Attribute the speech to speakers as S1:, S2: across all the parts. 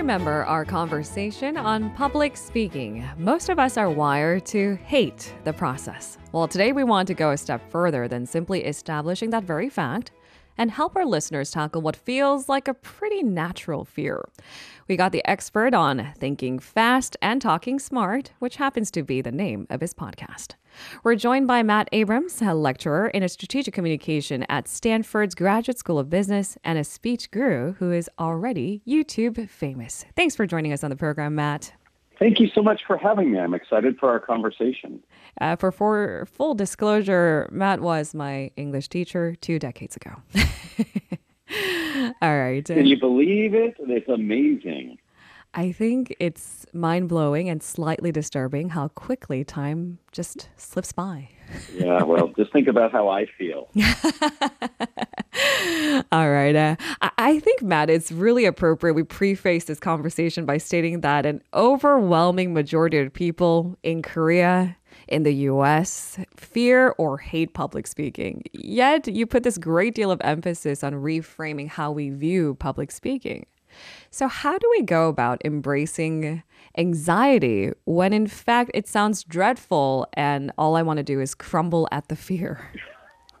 S1: remember our conversation on public speaking. Most of us are wired to hate the process. Well, today we want to go a step further than simply establishing that very fact and help our listeners tackle what feels like a pretty natural fear. We got the expert on thinking fast and talking smart, which happens to be the name of his podcast. We're joined by Matt Abrahams, a lecturer in strategic communication at Stanford's Graduate School of Business and a speech guru who is already YouTube famous. Thanks for joining us on the program, Matt.
S2: Thank you so much for having me. I'm excited for our conversation.
S1: Uh, for, for full disclosure, Matt was my English teacher two decades ago. All right.
S2: Can you believe it? It's amazing.
S1: I think it's mind blowing and slightly disturbing how quickly time just slips by.
S2: yeah, well, just think about how I feel.
S1: All right. Uh, I think, Matt, it's really appropriate we preface this conversation by stating that an overwhelming majority of people in Korea, in the US, fear or hate public speaking. Yet, you put this great deal of emphasis on reframing how we view public speaking. So, how do we go about embracing anxiety when in fact it sounds dreadful and all I want to do is crumble at the fear?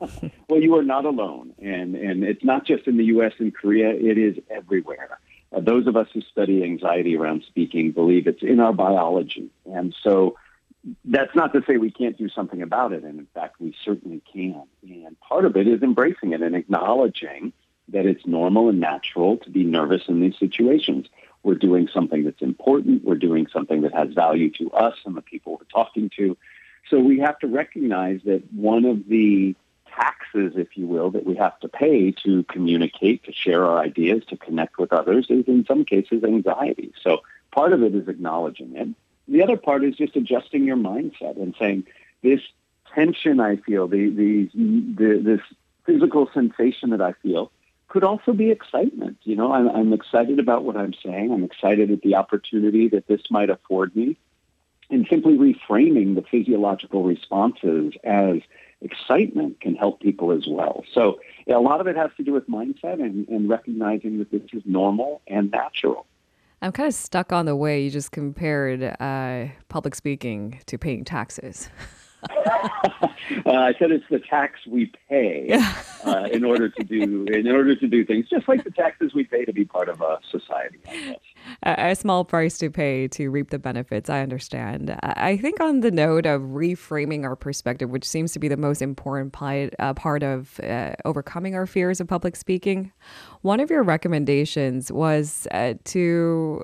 S2: well, you are not alone. And, and it's not just in the US and Korea, it is everywhere. Uh, those of us who study anxiety around speaking believe it's in our biology. And so that's not to say we can't do something about it. And in fact, we certainly can. And part of it is embracing it and acknowledging that it's normal and natural to be nervous in these situations. We're doing something that's important. We're doing something that has value to us and the people we're talking to. So we have to recognize that one of the taxes, if you will, that we have to pay to communicate, to share our ideas, to connect with others is in some cases anxiety. So part of it is acknowledging it. The other part is just adjusting your mindset and saying, this tension I feel, the, the, the, this physical sensation that I feel, could also be excitement. You know, I'm, I'm excited about what I'm saying. I'm excited at the opportunity that this might afford me. And simply reframing the physiological responses as excitement can help people as well. So yeah, a lot of it has to do with mindset and, and recognizing that this is normal and natural.
S1: I'm kind of stuck on the way you just compared uh, public speaking to paying taxes.
S2: uh, I said it's the tax we pay uh, in order to do in order to do things, just like the taxes we pay to be part of a society.
S1: A, a, small price to pay to reap the benefits. I understand. I think on the note of reframing our perspective, which seems to be the most important part, uh, part of uh, overcoming our fears of public speaking, one of your recommendations was uh, to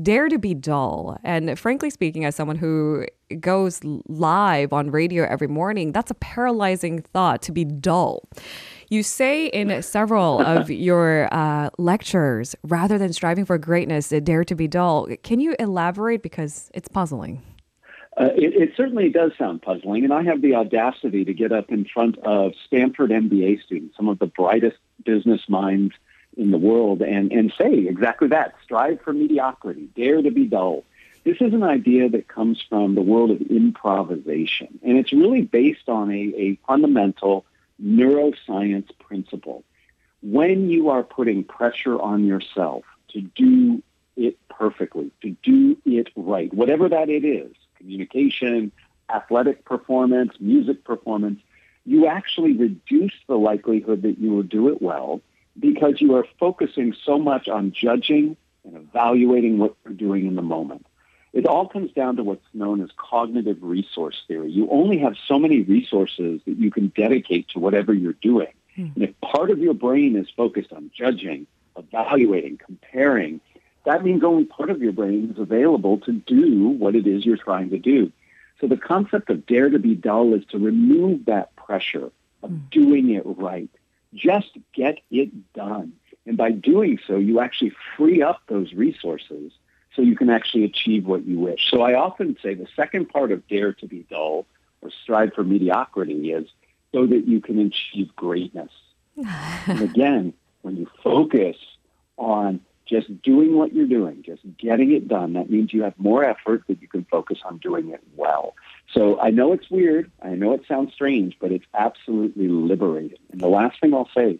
S1: dare to be dull. And frankly speaking, as someone who goes live on radio every morning, that's a paralyzing thought to be dull. You say in several of your uh, lectures, rather than striving for greatness, dare to be dull. Can you elaborate? Because it's puzzling.
S2: Uh, it, it, certainly does sound puzzling, and I have the audacity to get up in front of Stanford MBA students, some of the brightest business minds in the world and, and say exactly that. Strive for mediocrity. Dare to be dull. This is an idea that comes from the world of improvisation. And it's really based on a, a fundamental neuroscience principle. When you are putting pressure on yourself to do it perfectly, to do it right, whatever that it is, communication, athletic performance, music performance, you actually reduce the likelihood that you will do it well because you are focusing so much on judging and evaluating what you're doing in the moment. It all comes down to what's known as cognitive resource theory. You only have so many resources that you can dedicate to whatever you're doing. Hmm. And if part of your brain is focused on judging, evaluating, comparing, that means only part of your brain is available to do what it is you're trying to do. So the concept of dare to be dull is to remove that pressure of hmm. doing it right just get it done. And by doing so, you actually free up those resources so you can actually achieve what you wish. So I often say the second part of dare to be dull or strive for mediocrity is so that you can achieve greatness. and again, when you focus on just doing what you're doing, just getting it done, that means you have more effort that you can focus on doing it well. So I know it's weird. I know it sounds strange, but it's absolutely liberating. And the last thing I'll say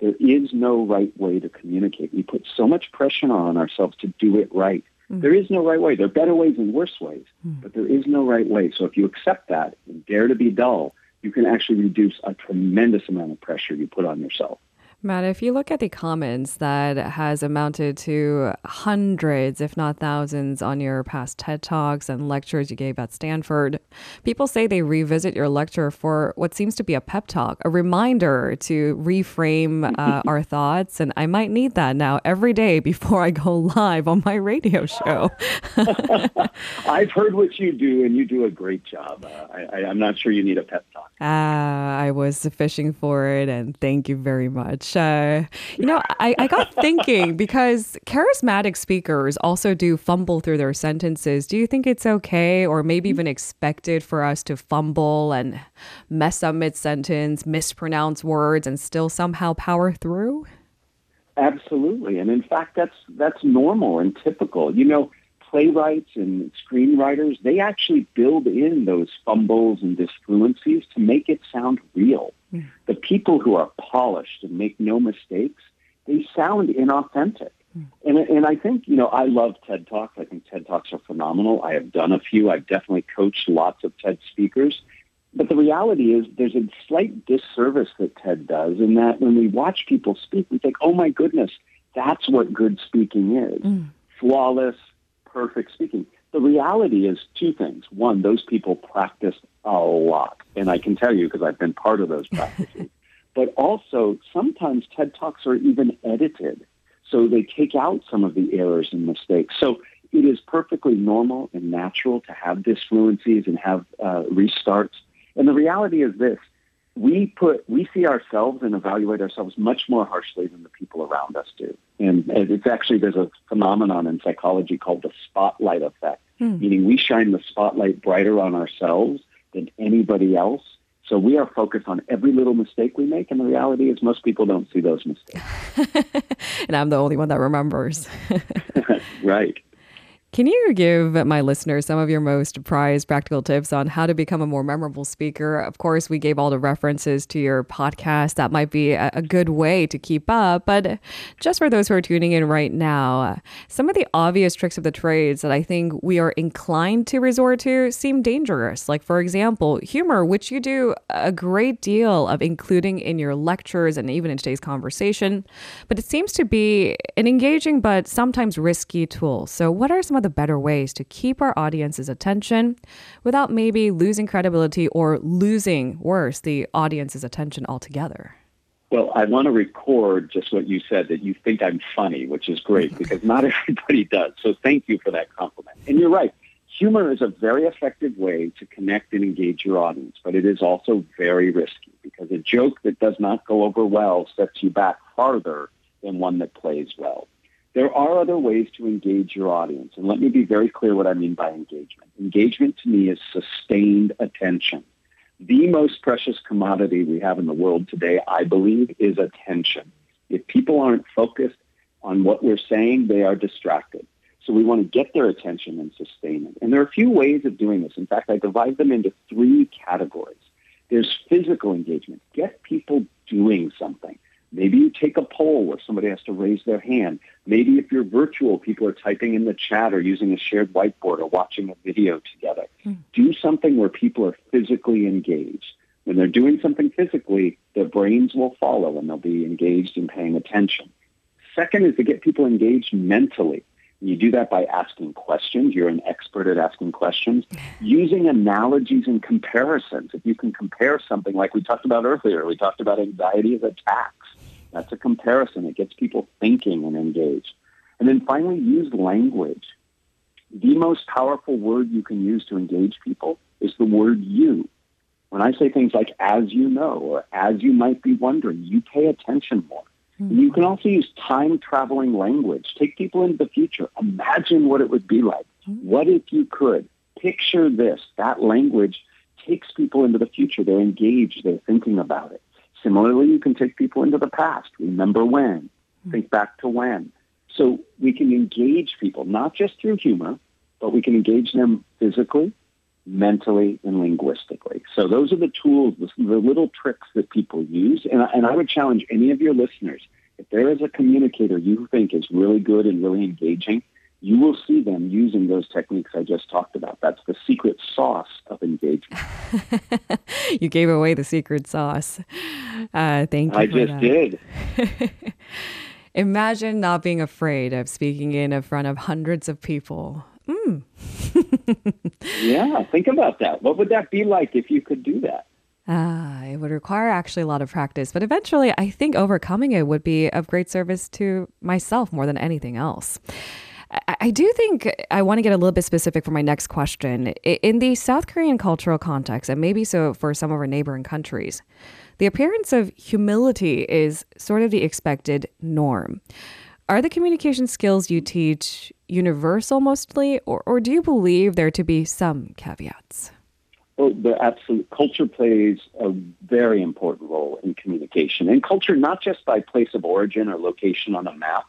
S2: There is no right way to communicate. We put so much pressure on ourselves to do it right. Mm. There is no right way. There are better ways and worse ways, mm. but there is no right way. So if you accept that and dare to be dull, you can actually reduce a tremendous amount of pressure you put on yourself.
S1: Matt, if you look at the comments that has amounted to hundreds, if not thousands, on your past TED Talks and lectures you gave at Stanford, people say they revisit your lecture for what seems to be a pep talk, a reminder to reframe uh, our thoughts. And I might need that now every day before I go live on my radio show.
S2: I've heard what you do, and you do a great job. Uh, I, am not sure you need a pep talk.
S1: Uh, I was fishing for it, and thank you very much. You know, I, I got thinking because charismatic speakers also do fumble through their sentences. Do you think it's okay or maybe even expected for us to fumble and mess up mid sentence, mispronounce words, and still somehow power through?
S2: Absolutely. And in fact, that's, that's normal and typical. You know, playwrights and screenwriters, they actually build in those fumbles and disfluencies to make it sound real. Mm. The people who are polished and make no mistakes, they sound inauthentic. Mm. And, and I think, you know, I love TED Talks. I think TED Talks are phenomenal. I have done a few. I've definitely coached lots of TED speakers. But the reality is there's a slight disservice that TED does in that when we watch people speak, we think, oh my goodness, that's what good speaking is. Mm. Flawless, perfect speaking. The reality is two things. One, those people practiced a lot. And I can tell you because I've been part of those practices. but also, sometimes TED Talks are even edited. So they take out some of the errors and mistakes. So it is perfectly normal and natural to have disfluencies and have uh, restarts. And the reality is this we put we see ourselves and evaluate ourselves much more harshly than the people around us do. And it's actually there's a phenomenon in psychology called the spotlight effect, hmm. meaning we shine the spotlight brighter on ourselves than anybody else. So we are focused on every little mistake we make, and the reality is most people don't see those mistakes.
S1: and I'm the only one that remembers.
S2: right.
S1: Can you give my listeners some of your most prized practical tips on how to become a more memorable speaker? Of course, we gave all the references to your podcast. That might be a, good way to keep up. But just for those who are tuning in right now, some of the obvious tricks of the trades that I think we are inclined to resort to seem dangerous. Like, for example, humor, which you do a great deal of including in your lectures and even in today's conversation. But it seems to be an engaging but sometimes risky tool. So, what are some of the better ways to keep our audience's attention without maybe losing credibility or losing, worse, the audience's attention altogether?
S2: Well, I want to record just what you said that you think I'm funny, which is great because not everybody does. So thank you for that compliment. And you're right. Humor is a very effective way to connect and engage your audience, but it is also very risky because a joke that does not go over well sets you back farther than one that plays well. There are other ways to engage your audience. And let me be very clear what I mean by engagement. Engagement to me is sustained attention. The most precious commodity we have in the world today, I believe, is attention. If people aren't focused on what we're saying, they are distracted. So we want to get their attention and sustain it. And there are a few ways of doing this. In fact, I divide them into three categories. There's physical engagement. Get people doing something. Maybe you take a poll where somebody has to raise their hand. Maybe if you're virtual, people are typing in the chat or using a shared whiteboard or watching a video together. Mm. Do something where people are physically engaged. When they're doing something physically, their brains will follow and they'll be engaged in paying attention. Second is to get people engaged mentally. You do that by asking questions. You're an expert at asking questions. Using analogies and comparisons. If you can compare something like we talked about earlier, we talked about anxiety as a tax. That's a comparison. It gets people thinking and engaged. And then finally, use language. The most powerful word you can use to engage people is the word you. When I say things like as you know or as you might be wondering, you pay attention more. Mm-hmm. You can also use time traveling language. Take people into the future. Imagine what it would be like. Mm-hmm. What if you could? Picture this. That language takes people into the future. They're engaged. They're thinking about it. Similarly, you can take people into the past. Remember when. Hmm. Think back to when. So we can engage people, not just through humor, but we can engage them physically, mentally and linguistically. So those are the tools, the, the little tricks that people use. And, and I would challenge any of your listeners, if there is a communicator you think is really good and really engaging, you will see them using those techniques I just talked about. That's the secret sauce of engagement.
S1: you gave away the secret sauce. Uh, thank you.
S2: I just
S1: that.
S2: did.
S1: Imagine not being afraid of speaking in front of hundreds of people. Mm.
S2: yeah, think about that. What would that be like if you could do that?
S1: Ah, it would require actually a lot of practice, but eventually I think overcoming it would be of great service to myself more than anything else. I do think I want to get a little bit specific for my next question. In the South Korean cultural context, and maybe so for some of our neighboring countries, the appearance of humility is sort of the expected norm. Are the communication skills you teach universal mostly, or, or do you believe there to be some caveats?
S2: Well, the absolute culture plays a very important role in communication, and culture not just by place of origin or location on a map,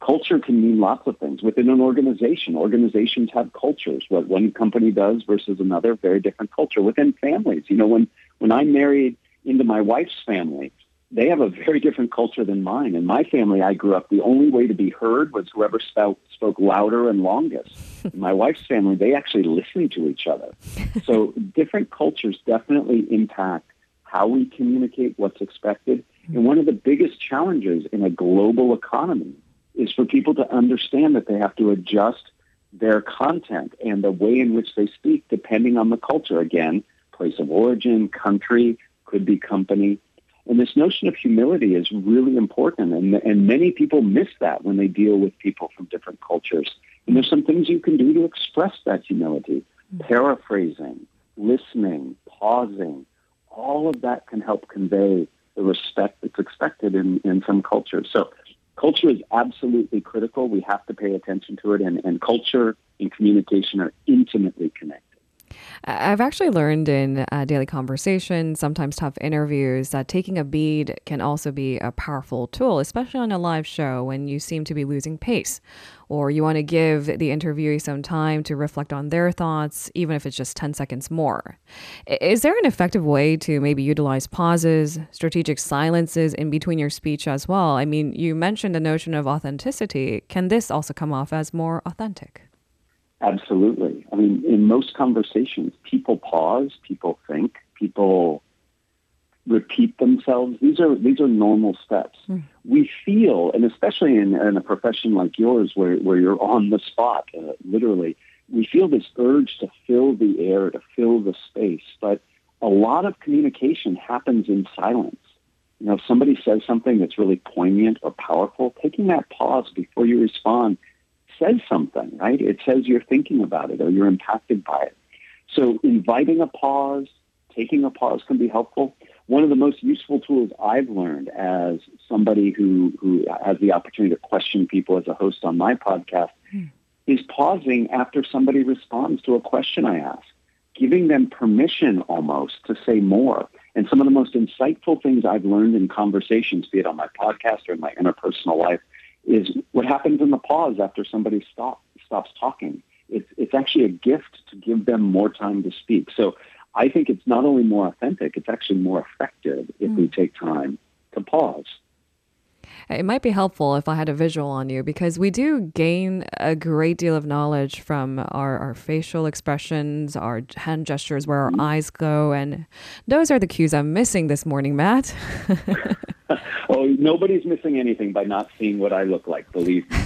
S2: culture can mean lots of things within an organization. Organizations have cultures. What one company does versus another, very different culture. Within families, you know, when when I married into my wife's family, they have a very different culture than mine. In my family, I grew up, the only way to be heard was whoever spoke, spoke louder and longest. In my wife's family, they actually listened to each other. So different cultures definitely impact how we communicate what's expected. And one of the biggest challenges in a global economy is for people to understand that they have to adjust their content and the way in which they speak depending on the culture. Again, place of origin, country, could be company. And this notion of humility is really important. And, and many people miss that when they deal with people from different cultures. And there's some things you can do to express that humility. Mm-hmm. Paraphrasing, listening, pausing, all of that can help convey the respect that's expected in, in some cultures. So culture is absolutely critical. We have to pay attention to it, and, and culture and communication are intimately connected.
S1: I've actually learned in uh, daily conversation, sometimes tough interviews, that taking a beat can also be a powerful tool, especially on a live show when you seem to be losing pace or you want to give the interviewee some time to reflect on their thoughts, even if it's just 10 seconds more. Is there an effective way to maybe utilize pauses, strategic silences in between your speech as well? I mean, you mentioned the notion of authenticity. Can this also come off as more authentic?
S2: Absolutely. I mean, in most conversations, people pause, people think, people repeat themselves. These are these are normal steps. Mm. We feel, and especially in, in, a profession like yours, where where you're on the spot, uh, literally, we feel this urge to fill the air, to fill the space. But a lot of communication happens in silence. You know, if somebody says something that's really poignant or powerful, taking that pause before you respond says something, right? It says you're thinking about it or you're impacted by it. So inviting a pause, taking a pause can be helpful. One of the most useful tools I've learned as somebody who, who has the opportunity to question people as a host on my podcast mm. is pausing after somebody responds to a question I ask, giving them permission almost to say more. And some of the most insightful things I've learned in conversations, be it on my podcast or in my interpersonal life, is what happens in the pause after somebody stop, stops talking. It's, it's actually a gift to give them more time to speak. So I think it's not only more authentic, it's actually more effective if mm. we take time to pause.
S1: It might be helpful if I had a visual on you because we do gain a great deal of knowledge from our, our facial expressions, our hand gestures, where our mm-hmm. eyes go. And those are the cues I'm missing this morning, Matt.
S2: oh, nobody's missing anything by not seeing what I look like, believe me.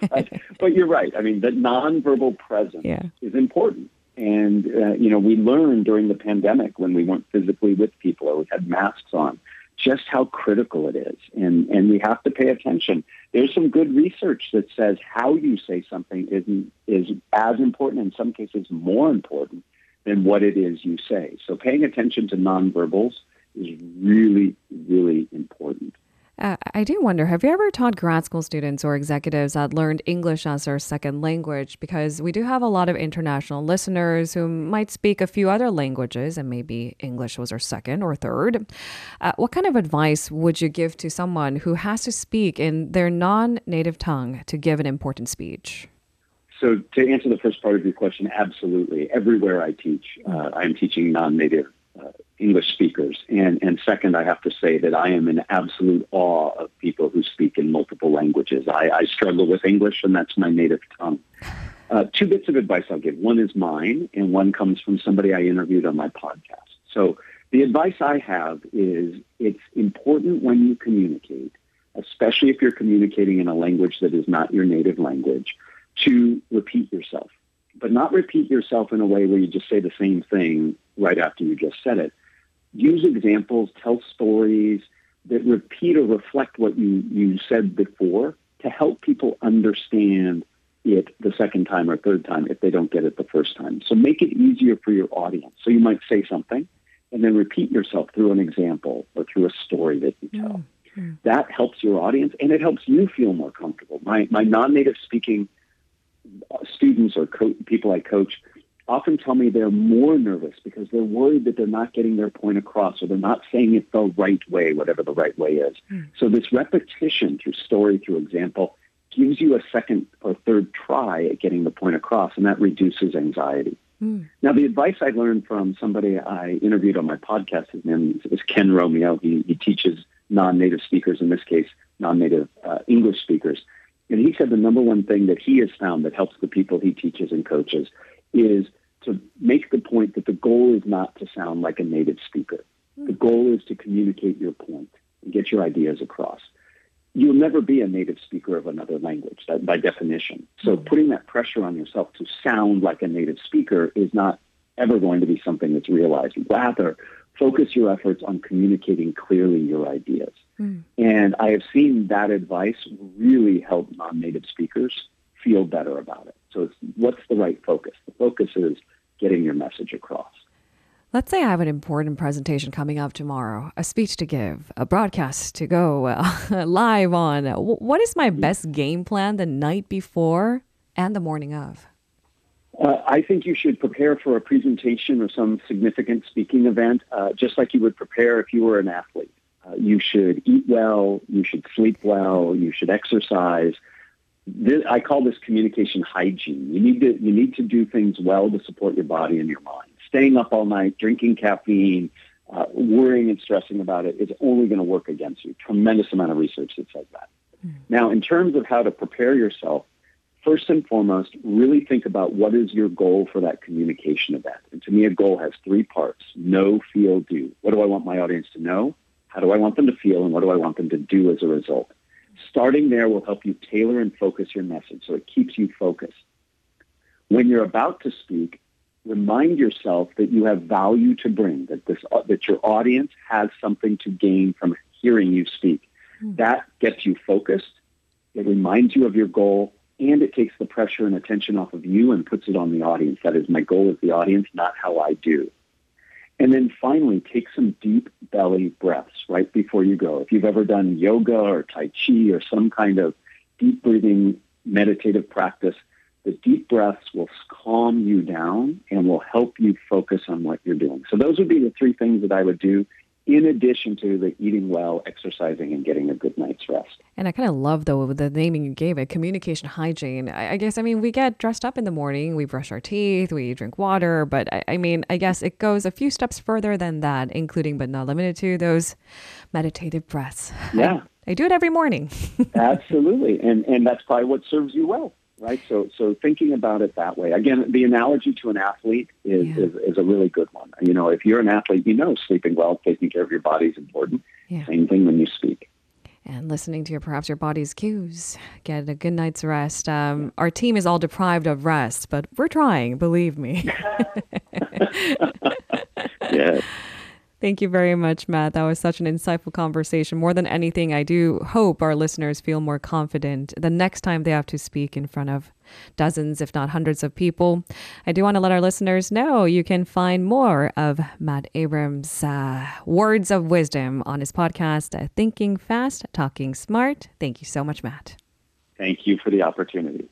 S2: but, but, you're right. I mean, the nonverbal presence yeah. is important. And, uh, you know, we learned during the pandemic when we weren't physically with people or we had masks on just how critical it is. And, and we have to pay attention. There's some good research that says how you say something is, is as important, in some cases more important, than what it is you say. So paying attention to nonverbals is really, really important.
S1: Uh, I do wonder have you ever taught grad school students or executives that learned English as their second language? Because we do have a lot of international listeners who might speak a few other languages and maybe English was their second or third. Uh, what kind of advice would you give to someone who has to speak in their non native tongue to give an important speech?
S2: So to answer the first part of your question, absolutely. Everywhere I teach, uh, I am teaching non-native uh, English speakers. And, and second, I have to say that I am in absolute awe of people who speak in multiple languages. I, I struggle with English, and that's my native tongue. Uh, two bits of advice I'll give. One is mine, and one comes from somebody I interviewed on my podcast. So the advice I have is it's important when you communicate, especially if you're communicating in a language that is not your native language, to repeat yourself. But not repeat yourself in a way where you just say the same thing right after you just said it. Use examples, tell stories that repeat or reflect what you, you said before to help people understand it the second time or third time if they don't get it the first time. So make it easier for your audience. So you might say something and then repeat yourself through an example or through a story that you tell. Mm-hmm. That helps your audience and it helps you feel more comfortable. My, my non-native speaking students or co- people I coach often tell me they're more nervous because they're worried that they're not getting their point across or they're not saying it the right way, whatever the right way is. Mm. So this repetition through story, through example, gives you a second or third try at getting the point across, and that reduces anxiety. Mm. Now, the advice I learned from somebody I interviewed on my podcast, his name is Ken Romeo. He, he teaches non-native speakers, in this case, non-native uh, English speakers. And he said the number one thing that he has found that helps the people he teaches and coaches is to make the point that the goal is not to sound like a native speaker. The goal is to communicate your point and get your ideas across you'll never be a native speaker of another language that, by definition. So mm-hmm. putting that pressure on yourself to sound like a native speaker is not ever going to be something that's realized. Rather, focus your efforts on communicating clearly your ideas. Mm. And I have seen that advice really help non-native speakers feel better about it. So it's what's the right focus? The focus is getting your message across.
S1: Let's say I have an important presentation coming up tomorrow, a speech to give, a broadcast to go uh, live on. What is my best game plan the night before and the morning of?
S2: Uh, I think you should prepare for a presentation or some significant speaking event, uh, just like you would prepare if you were an athlete. Uh, you should eat well, you should sleep well, you should exercise. This, I call this communication hygiene. You need to you need to do things well to support your body and your mind staying up all night, drinking caffeine, uh, worrying and stressing about it is only going to work against you. Tremendous amount of research that says that. Mm. Now, in terms of how to prepare yourself, first and foremost, really think about what is your goal for that communication event. And to me, a goal has three parts know, feel, do. What do I want my audience to know? How do I want them to feel? And what do I want them to do as a result? Starting there will help you tailor and focus your message so it keeps you focused. When you're about to speak, remind yourself that you have value to bring, that this that your audience has something to gain from hearing you speak. Mm. That gets you focused. It reminds you of your goal, and it takes the pressure and attention off of you and puts it on the audience. That is, my goal is the audience, not how I do. And then finally, take some deep belly breaths right before you go. If you've ever done yoga or Tai Chi or some kind of deep breathing meditative practice, the deep breaths will calm you down and will help you focus on what you're doing. So those would be the three things that I would do in addition to the eating well, exercising, and getting a good night's rest.
S1: And I kind of love, though, the naming you gave it communication hygiene. I, I, guess, I mean, we get dressed up in the morning, we brush our teeth, we drink water, but I, I, mean, I guess it goes a few steps further than that, including but not limited to those meditative breaths.
S2: Yeah.
S1: I, I do it every morning.
S2: Absolutely. And, and that's probably what serves you well right? So, so thinking about it that way. Again, the analogy to an athlete is, yeah. is, is, a really good one. You know, if you're an athlete, you know sleeping well, taking care of your body is important. Yeah. Same thing when you speak.
S1: And listening to your perhaps your body's cues. Get a good night's rest. Um, our team is all deprived of rest, but we're trying. Believe me.
S2: yeah.
S1: Thank you very much, Matt. That was such an insightful conversation. More than anything, I do hope our listeners feel more confident the next time they have to speak in front of dozens, if not hundreds of people. I do want to let our listeners know you can find more of Matt Abrahams' uh, words of wisdom on his podcast, Thinking Fast, Talking Smart. Thank you so much, Matt.
S2: Thank you for the opportunity.